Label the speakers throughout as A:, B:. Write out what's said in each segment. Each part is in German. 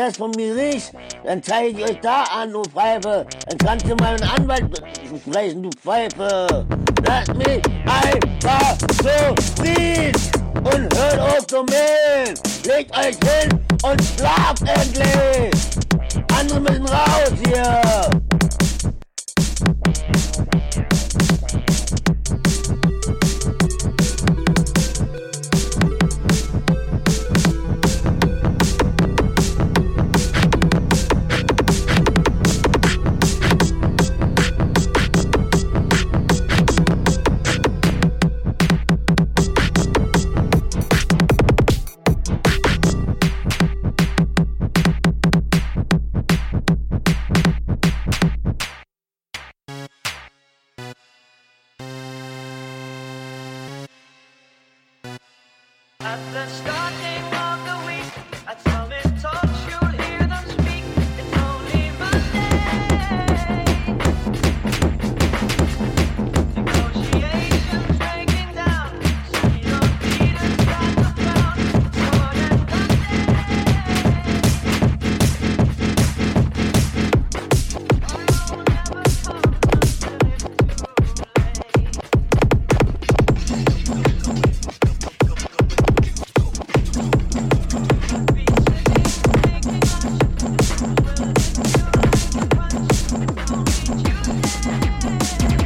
A: das von mir nicht, dann zeige ich euch da an, du Pfeife. Dann kannst du meinen Anwalt sprechen, du Pfeife. Lass mich einfach so ziehen und hört auf zu mähen. Legt euch hin und schlaft endlich. Andere müssen raus hier.
B: Thank you.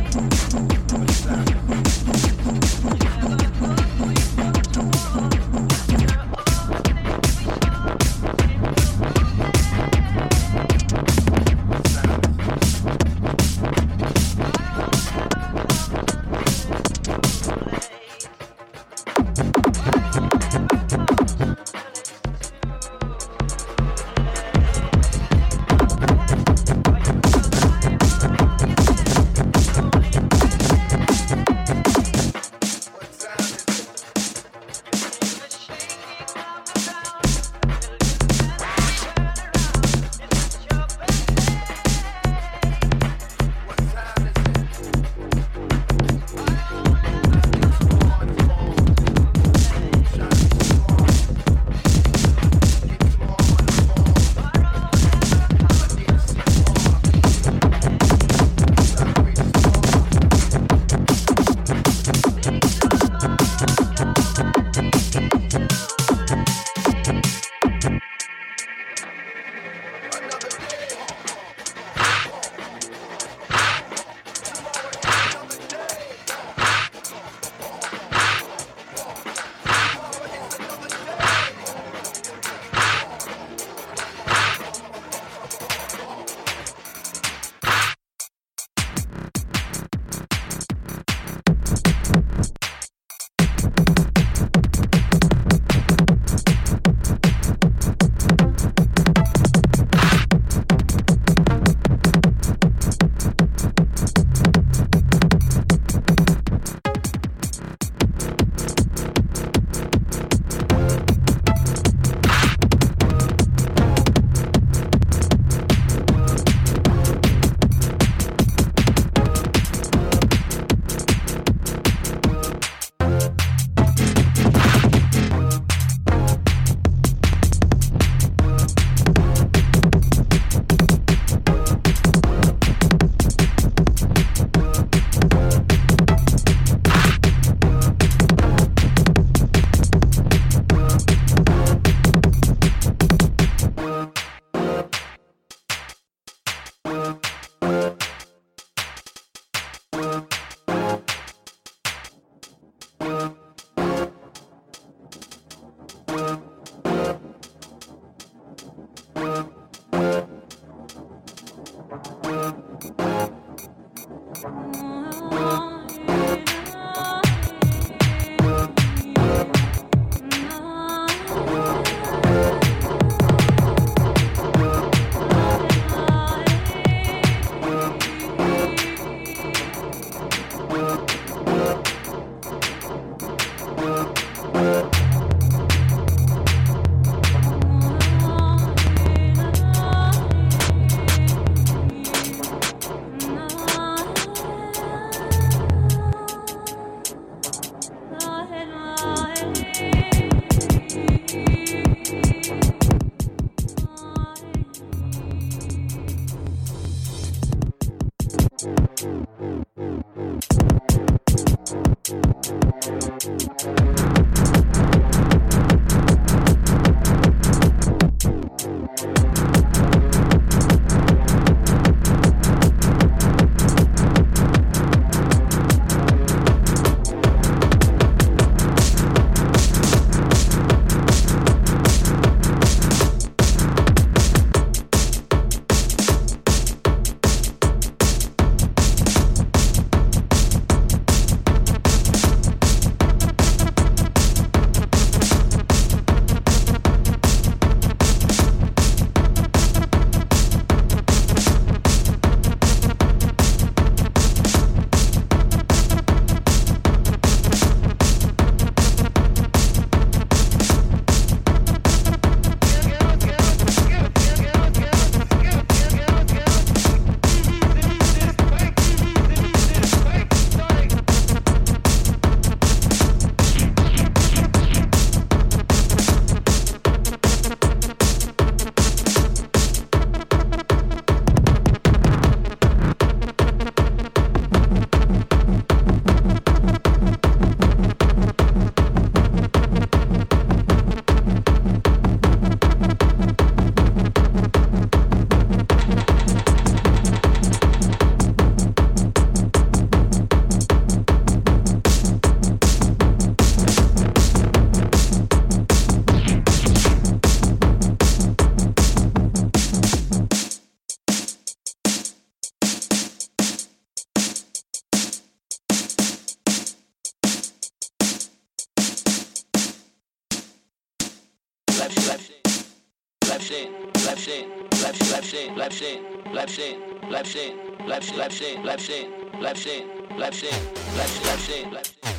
B: shit, left shit, left shit, left shit, left shit, left shit, left shit, left shit, left shit, left shit, left shit, left shit, left shit, left shit.